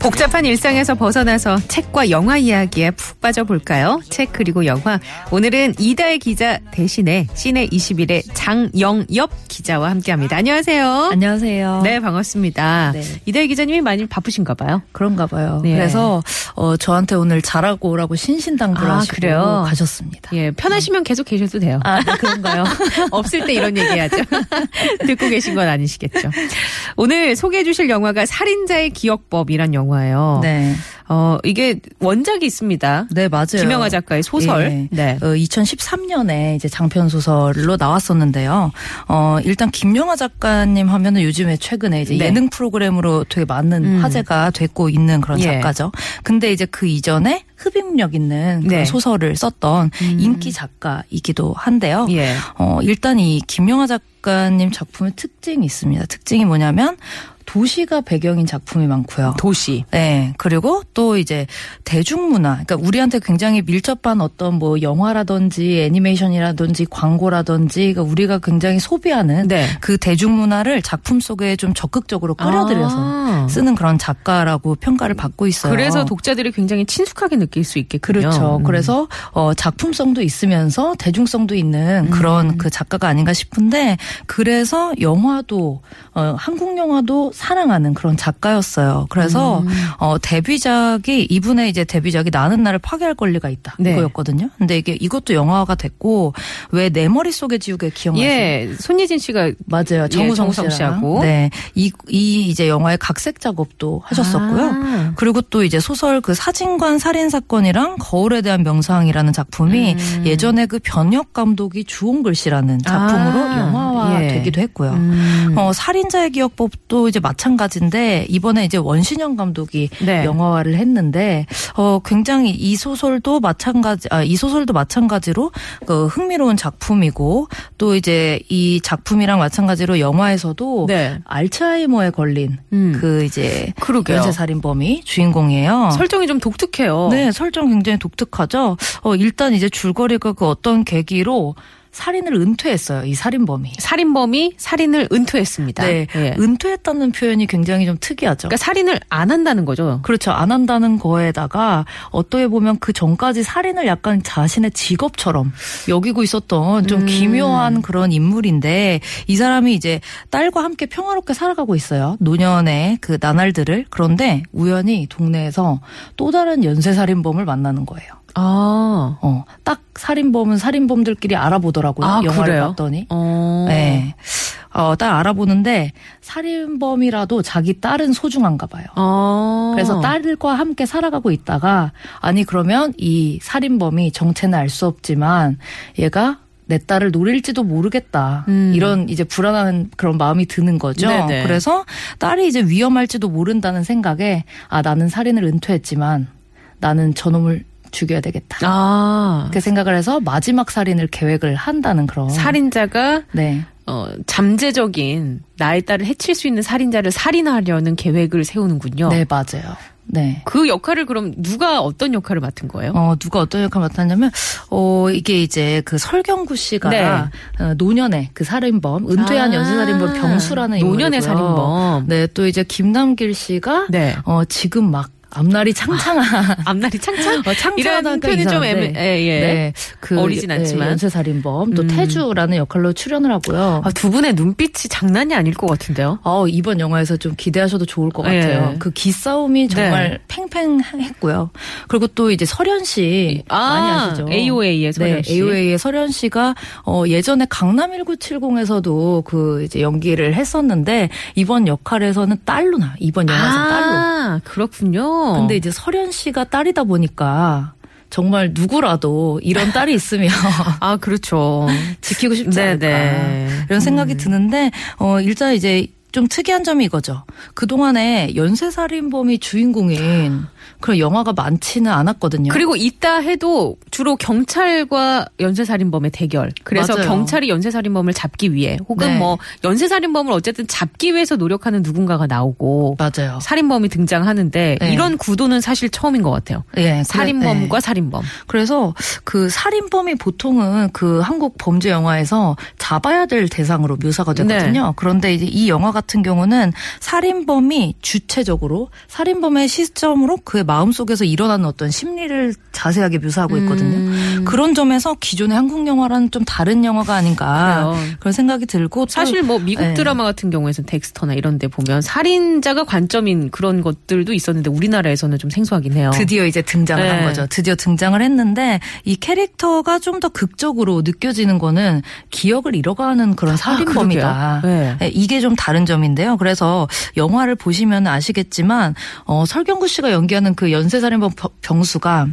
복잡한 일상에서 벗어나서 책과 영화 이야기에 푹 빠져볼까요? 책 그리고 영화. 오늘은 이다혜 기자 대신에 시내 21의 장영엽 기자와 함께합니다. 안녕하세요. 안녕하세요. 네 반갑습니다. 네. 이다혜 기자님이 많이 바쁘신가 봐요. 그런가 봐요. 네. 그래서 어, 저한테 오늘 잘하고 오라고 신신당부하시고 아, 그래요? 가셨습니다. 예 편하시면 계속 계셔도 돼요. 아, 네, 그런가요? 없을 때 이런 얘기하죠. 듣고 계신 건 아니시겠죠. 오늘 소개해 주실 영화가 살인자의 기억법이란 영화예요. 네. 어, 이게 원작이 있습니다. 네, 맞아요. 김영하 작가의 소설. 예. 네. 어, 2013년에 이제 장편 소설로 나왔었는데요. 어, 일단 김영하 작가님 하면은 요즘에 최근에 이제 네. 예능 프로그램으로 되게 많은 음. 화제가 됐고 있는 그런 예. 작가죠. 근데 이제 그 이전에 흡입력 있는 네. 소설을 썼던 인기 작가이기도 한데요. 예. 어, 일단 이 김영하 작가님 작품의 특징이 있습니다. 특징이 뭐냐면 도시가 배경인 작품이 많고요. 도시. 네. 그리고 또 이제 대중문화. 그러니까 우리한테 굉장히 밀접한 어떤 뭐 영화라든지 애니메이션이라든지 광고라든지 그러니까 우리가 굉장히 소비하는 네. 그 대중문화를 작품 속에 좀 적극적으로 끌어들여서 아. 쓰는 그런 작가라고 평가를 받고 있어요. 그래서 독자들이 굉장히 친숙하게 느낄 수 있겠군요. 그렇죠. 음. 그래서 어 작품성도 있으면서 대중성도 있는 음. 그런 그 작가가 아닌가 싶은데 그래서 영화도 어 한국 영화도 사랑하는 그런 작가였어요. 그래서 음. 어 데뷔작이 이분의 이제 데뷔작이 나는 나를 파괴할 권리가 있다 네. 이거였거든요. 근데 이게 이것도 영화가 됐고 왜 내 머릿속에 지우개 기억나세요? 예, 손예진 씨가 맞아요. 예, 정우성, 정우성 씨랑. 씨하고. 네. 이, 이 이제 영화의 각색 작업도 하셨었고요. 아. 그리고 또 이제 소설 그 사진관 살인 사건이랑 거울에 대한 명상이라는 작품이 음. 예전에 그 변혁 감독이 주홍 글 씨라는 작품으로 아, 영화화 예. 되기도 했고요. 음. 어, 살인자의 기억법도 이제 마찬가지인데 이번에 이제 원신영 감독이 네. 영화화를 했는데 어 굉장히 이 소설도 마찬가지 아 이 소설도 마찬가지로 그 흥미로운 작품이고 또 이제 이 작품이랑 마찬가지로 영화에서도 네. 알츠하이머에 걸린 음. 그 이제. 연쇄 살인범이 주인공이에요. 설정이 좀 독특해요. 네, 설정 굉장히 독특하죠. 어 일단 이제 줄거리가 그 어떤 계기로 살인을 은퇴했어요. 이 살인범이. 살인범이 살인을 은퇴했습니다. 네, 예. 은퇴했다는 표현이 굉장히 좀 특이하죠. 그러니까 살인을 안 한다는 거죠. 그렇죠. 안 한다는 거에다가 어떻게 보면 그 전까지 살인을 약간 자신의 직업처럼 여기고 있었던 좀 음. 기묘한 그런 인물인데 이 사람이 이제 딸과 함께 평화롭게 살아가고 있어요. 노년의 그 나날들을. 그런데 우연히 동네에서 또 다른 연쇄살인범을 만나는 거예요. 아. 어, 딱 살인범은 살인범들끼리 알아보더라고요. 아, 영화를 그래요? 봤더니. 어. 네. 어, 딱 알아보는데 살인범이라도 자기 딸은 소중한가 봐요. 어. 그래서 딸과 함께 살아가고 있다가 아니 그러면 이 살인범이 정체는 알 수 없지만 얘가 내 딸을 노릴지도 모르겠다. 음. 이런 이제 불안한 그런 마음이 드는 거죠. 네네. 그래서 딸이 이제 위험할지도 모른다는 생각에 아 나는 살인을 은퇴했지만 나는 저놈을 죽여야 되겠다. 아. 그 생각을 해서 마지막 살인을 계획을 한다는 그런 살인자가 네. 어, 잠재적인 나의 딸을 해칠 수 있는 살인자를 살인하려는 계획을 세우는군요. 네, 맞아요. 네. 그 역할을 그럼 누가 어떤 역할을 맡은 거예요? 어, 누가 어떤 역할을 맡았냐면, 어, 이게 이제 그 설경구 씨가 네. 어, 노년의 그 살인범, 은퇴한 아, 연쇄살인범 병수라는 노년의 인물이고요. 살인범. 네, 또 이제 김남길 씨가 네. 어, 지금 막 앞날이 창창한 앞날이 창창? 어, 창창하다니까 이런 표현이 좀 애매. 예, 예. 네, 그 어리진 않지만. 네, 연쇄살인범 또 음. 태주라는 역할로 출연을 하고요. 아, 두 분의 눈빛이 장난이 아닐 것 같은데요. 어, 이번 영화에서 좀 기대하셔도 좋을 것 예. 같아요. 그 기싸움이 정말 팽팽했고요. 그리고 또 이제 설현 씨 많이 아시죠? AOA의 설현 네, 씨. AOA의 설현 씨가 어 예전에 강남 1970에서도 그 이제 연기를 했었는데 이번 역할에서는 딸로 나. 이번 영화에서 딸로. 아, 그렇군요. 근데 이제 설현 씨가 딸이다 보니까 정말 누구라도 이런 딸이 있으면 아, 그렇죠. 지키고 싶지 네, 않을까 네. 이런 생각이 드는데 어 일단 이제 좀 특이한 점이 이거죠. 그동안에 연쇄살인범이 주인공인 그런 영화가 많지는 않았거든요. 그리고 있다 해도 주로 경찰과 연쇄살인범의 대결. 그래서 맞아요. 경찰이 연쇄살인범을 잡기 위해 혹은 네. 뭐 연쇄살인범을 어쨌든 잡기 위해서 노력하는 누군가가 나오고 맞아요. 살인범이 등장하는데 네. 이런 구도는 사실 처음인 것 같아요. 예, 살인범과 네. 살인범. 그래서 그 살인범이 보통은 그 한국 범죄 영화에서 잡아야 될 대상으로 묘사가 되거든요. 네. 그런데 이제 이 영화 같은 경우는 살인범이 주체적으로 살인범의 시점으로 그의 마음속에서 일어나는 어떤 심리를 자세하게 묘사하고 있거든요. 음. 그런 점에서 기존의 한국 영화랑 좀 다른 영화가 아닌가 그래요. 그런 생각이 들고 또 사실 뭐 미국 네. 드라마 같은 경우에는 덱스터나 이런 데 보면 살인자가 관점인 그런 것들도 있었는데 우리나라에서는 좀 생소하긴 해요. 드디어 이제 등장을 네. 한 거죠. 드디어 등장을 했는데 이 캐릭터가 좀 더 극적으로 느껴지는 거는 기억을 잃어가는 그런 살인범이다. 아. 네. 네, 이게 좀 다른 점인데요. 그래서 영화를 보시면 아시겠지만 어, 설경구 씨가 연기 하는 그 연쇄살인범 병- 병수가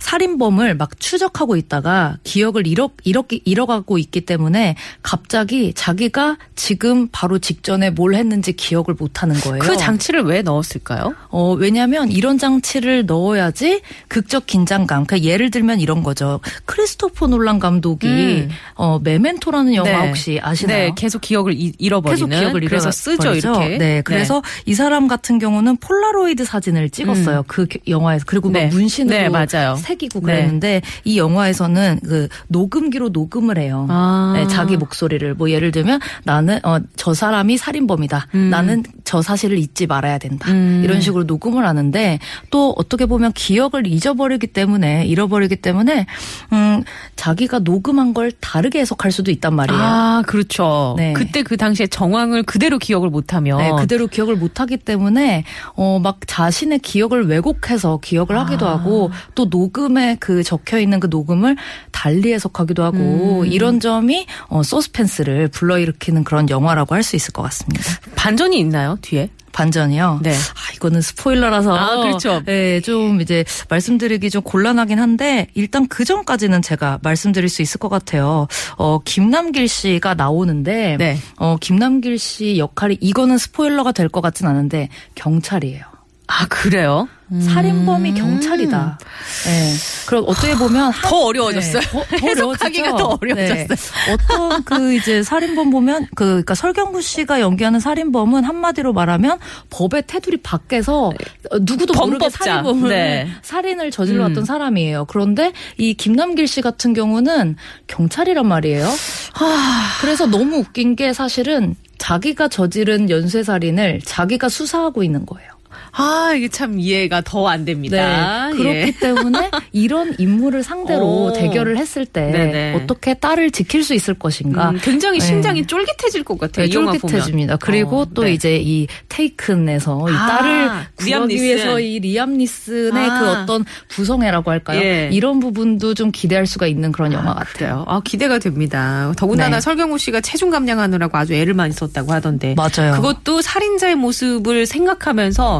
살인범을 막 추적하고 있다가 기억을 잃어, 잃어, 잃어가고 있기 때문에 갑자기 자기가 지금 바로 직전에 뭘 했는지 기억을 못 하는 거예요. 그 장치를 왜 넣었을까요? 어, 왜냐하면 이런 장치를 넣어야지 극적 긴장감. 그러니까 예를 들면 이런 거죠. 크리스토퍼 놀란 감독이 음. 어, 메멘토라는 영화 네. 혹시 아시나요? 네, 계속 기억을 이- 잃어버리는. 계속 기억을 잃어버리죠. 쓰죠 이렇게. 네, 그래서 이 사람 같은 경우는 폴라로이드 사진을 찍었어요. 그 기- 영화에서 그리고 음. 네. 막 문신으로 네, 맞아요. 새기고 네. 그랬는데 이 영화에서는 그 녹음기로 녹음을 해요. 아. 네, 자기 목소리를 뭐 예를 들면 나는 어, 저 사람이 살인범이다. 나는 저 사실을 잊지 말아야 된다. 음. 이런 식으로 녹음을 하는데 또 어떻게 보면 기억을 잊어버리기 때문에 잃어버리기 때문에 음 자기가 녹음한 걸 다르게 해석할 수도 있단 말이에요. 아, 그렇죠. 네. 그때 그 당시에 정황을 그대로 기억을 못 하면 네, 그대로 기억을 못 하기 때문에 어 막 자신의 기억을 왜곡해서 기억을 하기도 아. 하고 또 녹음에 그 적혀 있는 그 녹음을 달리 해석하기도 하고 음. 이런 점이 어 서스펜스를 불러일으키는 그런 영화라고 할 수 있을 것 같습니다. 반전이 있나요 뒤에? 반전이요. 네. 아, 이거는 스포일러라서. 아, 그렇죠. 네, 좀 이제 말씀드리기 좀 곤란하긴 한데, 일단 그 전까지는 제가 말씀드릴 수 있을 것 같아요. 어, 김남길 씨가 나오는데, 네. 어, 김남길 씨 역할이, 이거는 스포일러가 될 것 같진 않은데, 경찰이에요. 아 그래요? 살인범이 경찰이다. 네. 그럼 어떻게 보면 한- 더 어려워졌어요. 네, 더, 어려워지죠. 더 어려워졌어요. 네. 어떤 그 이제 살인범 보면 그 그러니까 설경구 씨가 연기하는 살인범은 한마디로 말하면 법의 테두리 밖에서 어, 누구도 모르게 범법자. 살인범을 네. 살인을 저질렀던 음. 사람이에요. 그런데 이 김남길 씨 같은 경우는 경찰이란 말이에요. 그래서 너무 웃긴 게 사실은 자기가 저지른 연쇄살인을 자기가 수사하고 있는 거예요. 아 이게 참 이해가 더 안 됩니다. 네. 그렇기 예. 때문에 이런 인물을 상대로 오. 대결을 했을 때 네네. 어떻게 딸을 지킬 수 있을 것인가. 음, 굉장히 네. 심장이 쫄깃해질 것 같아요. 네. 쫄깃해집니다. 그리고 어, 또 네. 이제 이 테이큰에서 이 아, 딸을 리암 구하기 니슨. 위해서 이 리암 니슨의 아. 그 어떤 부성애라고 할까요? 예. 이런 부분도 좀 기대할 수가 있는 그런 영화 같아요. 그래요. 아, 기대가 됩니다. 더군다나 네. 설경우 씨가 체중 감량하느라고 아주 애를 많이 썼다고 하던데. 맞아요. 그것도 살인자의 모습을 생각하면서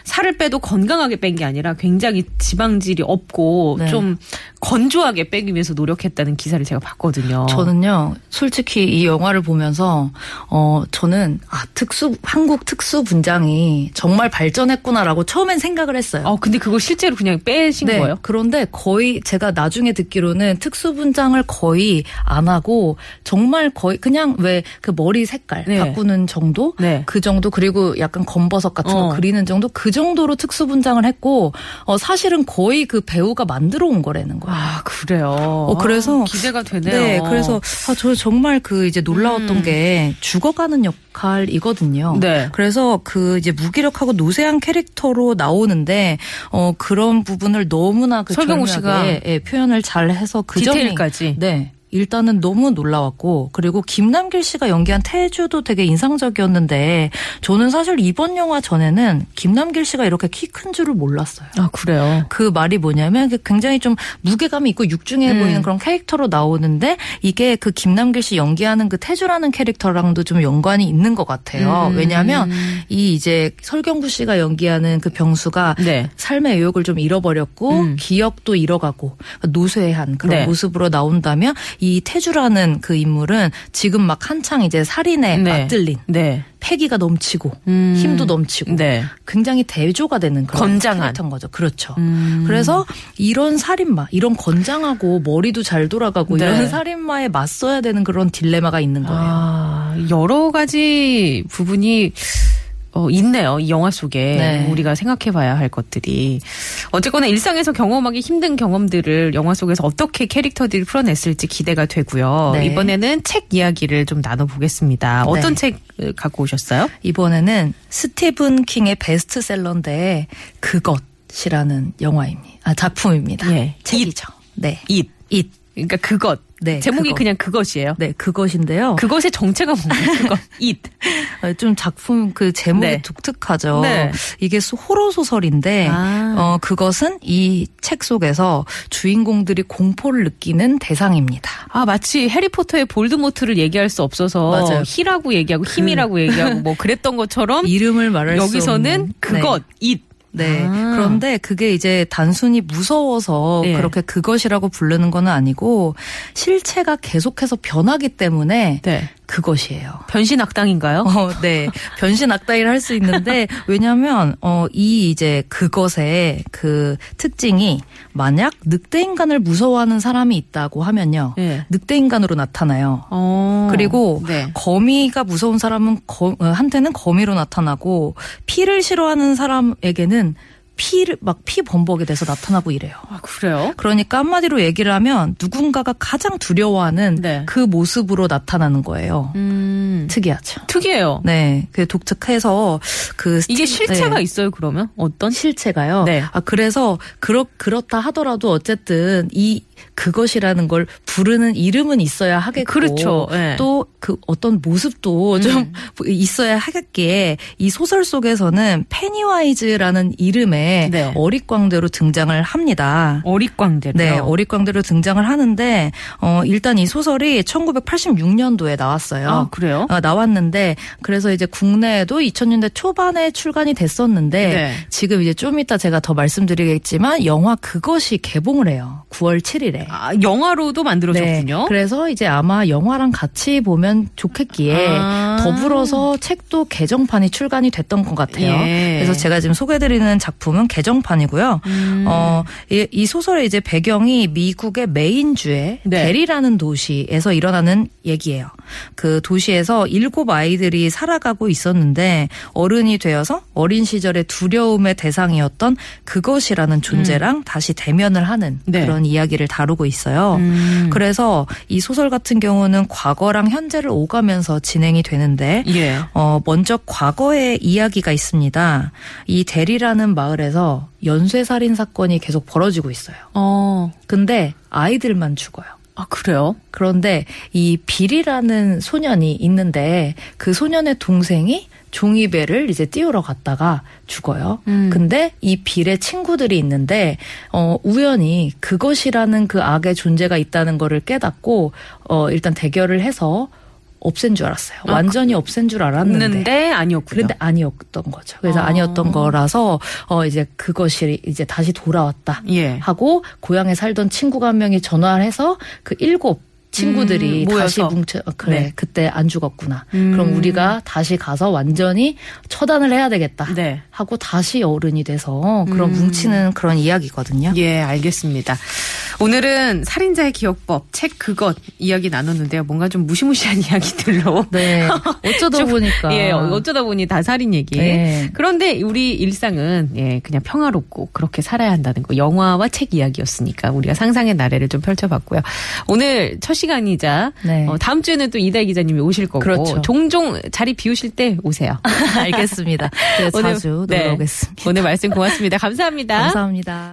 살을 빼도 건강하게 뺀 게 아니라 굉장히 지방질이 없고 네. 좀 건조하게 빼기 위해서 노력했다는 기사를 제가 봤거든요. 저는요, 솔직히 이 영화를 보면서, 어, 저는, 아, 특수, 한국 특수 분장이 정말 발전했구나라고 처음엔 생각을 했어요. 어, 근데 그거 실제로 그냥 빼신 네. 거예요? 그런데 거의 제가 나중에 듣기로는 특수 분장을 거의 안 하고 정말 거의 그냥 왜 그 머리 색깔 네. 바꾸는 정도 네. 그 정도 그리고 약간 검버섯 같은 어. 거 그리는 정도 그 정도로 특수 분장을 했고 어 사실은 거의 그 배우가 만들어 온 거라는 거예요. 아, 그래요. 어, 그래서 아, 기대가 되네요. 네, 그래서 아, 저 정말 그 이제 놀라웠던 음. 게 죽어가는 역할이거든요. 네. 그래서 그 이제 무기력하고 노쇠한 캐릭터로 나오는데 어 그런 부분을 너무나 그 절묘하게, 씨가 예, 표현을 잘 해서 그 디테일까지. 점이 네. 일단은 너무 놀라웠고 그리고 김남길 씨가 연기한 태주도 되게 인상적이었는데 저는 사실 이번 영화 전에는 김남길 씨가 이렇게 키 큰 줄을 몰랐어요. 아, 그래요. 그 말이 뭐냐면 그 굉장히 좀 무게감이 있고 육중해 음. 보이는 그런 캐릭터로 나오는데 이게 그 김남길 씨 연기하는 그 태주라는 캐릭터랑도 좀 연관이 있는 것 같아요. 음. 왜냐하면 이 이제 설경구 씨가 연기하는 그 병수가 네. 삶의 의욕을 좀 잃어버렸고 음. 기억도 잃어가고 노쇠한 그런 네. 모습으로 나온다면 이 태주라는 그 인물은 지금 막 한창 이제 살인에 네. 맞들린 네. 패기가 넘치고 음. 힘도 넘치고 네. 굉장히 대조가 되는 그런 건장한. 거죠. 그렇죠. 음. 그래서 이런 살인마, 이런 건장하고 머리도 잘 돌아가고 네. 이런 살인마에 맞서야 되는 그런 딜레마가 있는 거예요. 아, 여러 가지 부분이 어, 있네요. 이 영화 속에 네. 우리가 생각해봐야 할 것들이 어쨌거나 일상에서 경험하기 힘든 경험들을 영화 속에서 어떻게 캐릭터들이 풀어냈을지 기대가 되고요. 네. 이번에는 책 이야기를 좀 나눠보겠습니다. 어떤 네. 책 어, 갖고 오셨어요? 이번에는 스티븐 킹의 베스트셀러인데 그것이라는 영화입니다. 아, 작품입니다. 예. 책이죠. 네. 잇. 잇. 그러니까 그것. 네, 제목이 그것. 그냥 그것이에요. 네, 그것인데요. 그것의 정체가 뭔가요? 그것. 잇. 어, 좀 작품 그 제목이 네. 독특하죠. 네. 이게 소- 호러 소설인데 아. 어 그것은 이 책 속에서 주인공들이 공포를 느끼는 대상입니다. 아, 마치 해리포터의 볼드모트를 얘기할 수 없어서 맞아요. 히라고 얘기하고 힘이라고 얘기하고 뭐 그랬던 것처럼 이름을 말할 수 여기서는 없는 그것, 네. 잇. 네. 아. 그런데 그게 이제 단순히 무서워서 예. 그렇게 그것이라고 부르는 건 아니고 실체가 계속해서 변하기 때문에 네. 그것이에요. 변신 악당인가요? 어, 네. 변신 악당이라 할 수 있는데, 왜냐면, 어, 이 이제 그것의 그 특징이 만약 늑대 인간을 무서워하는 사람이 있다고 하면요. 네. 늑대 인간으로 나타나요. 어. 그리고 네. 거미가 무서운 사람은 거, 어, 한테는 거미로 나타나고 피를 싫어하는 사람에게는 피를 막 피 범벅이 돼서 나타나고 이래요. 아, 그래요? 그러니까 한마디로 얘기를 하면 누군가가 가장 두려워하는 네. 그 모습으로 나타나는 거예요. 음. 특이하죠. 특이해요. 네, 그 독특해서 그 이게 실체가 네. 있어요, 그러면? 어떤? 실체가요. 네. 아 그래서 그렇 그렇다 하더라도 어쨌든 이 그것이라는 걸 부르는 이름은 있어야 하겠고 그렇죠. 네. 또그 어떤 모습도 음. 좀 있어야 하겠기에 이 소설 속에서는 페니와이즈라는 이름의 네. 어릿광대로 등장을 합니다. 어릿광대로요. 네, 어릿광대로 등장을 하는데 어 일단 이 소설이 1986년도에 나왔어요. 아, 그래요? 어, 나왔는데 그래서 이제 국내에도 2000년대 초반에 출간이 됐었는데 네. 지금 이제 좀 이따 제가 더 말씀드리겠지만 영화 그것이 개봉을 해요. 9월 7일에. 아, 영화로도 만들어졌군요. 네. 그래서 이제 아마 영화랑 같이 보면 좋겠기에 아. 더불어서 책도 개정판이 출간이 됐던 것 같아요. 예. 그래서 제가 지금 소개드리는 작품은 개정판이고요. 음. 어, 이, 이 소설의 이제 배경이 미국의 메인주의 네. 대리라는 도시에서 일어나는 얘기예요. 그 도시에서 일곱 아이들이 살아가고 있었는데 어른이 되어서 어린 시절의 두려움의 대상이었던 그것이라는 존재랑 다시 대면을 하는 음. 네. 그런 이야기를 다루고 있어요. 음. 그래서 이 소설 같은 경우는 과거랑 현재를 오가면서 진행이 되는데 예. 어, 먼저 과거의 이야기가 있습니다. 이 대리라는 마을에서 연쇄 살인 사건이 계속 벌어지고 있어요. 어. 근데 아이들만 죽어요. 아, 그래요? 그런데 이 빌이라는 소년이 있는데 그 소년의 동생이 종이배를 이제 띄우러 갔다가 죽어요. 음. 근데 이 빌의 친구들이 있는데 어 우연히 그것이라는 그 악의 존재가 있다는 거를 깨닫고 어 일단 대결을 해서 없앤 줄 알았어요. 아, 완전히 없앤 줄 알았는데 있는데 아니었군요. 그런데 아니었던 거죠. 그래서 아. 아니었던 거라서 어 이제 그것이 이제 다시 돌아왔다. 예. 하고 고향에 살던 친구가 한 명이 전화를 해서 그 일곱 친구들이 음, 다시. 뭉쳐 어, 그래 네. 그때 안 죽었구나. 음. 그럼 우리가 다시 가서 완전히 처단을 해야 되겠다. 네. 하고 다시 어른이 돼서 그런 뭉치는 그런 이야기거든요. 예, 알겠습니다. 오늘은 살인자의 기억법 책 그것 이야기 나눴는데요. 뭔가 좀 무시무시한 이야기들로 네. 어쩌다 좀, 보니까 예, 어쩌다 보니 다 살인 얘기. 네. 그런데 우리 일상은 예, 그냥 평화롭고 그렇게 살아야 한다는 거. 영화와 책 이야기였으니까 우리가 상상의 나래를 좀 펼쳐봤고요. 오늘 첫 시간이자 네. 어, 다음 주에는 또 이다희 기자님이 오실 거고 그렇죠. 종종 자리 비우실 때 오세요. 알겠습니다. 네, 오늘- 자주 네. 놀러 오겠습니다. 오늘 말씀 고맙습니다. 감사합니다. 감사합니다.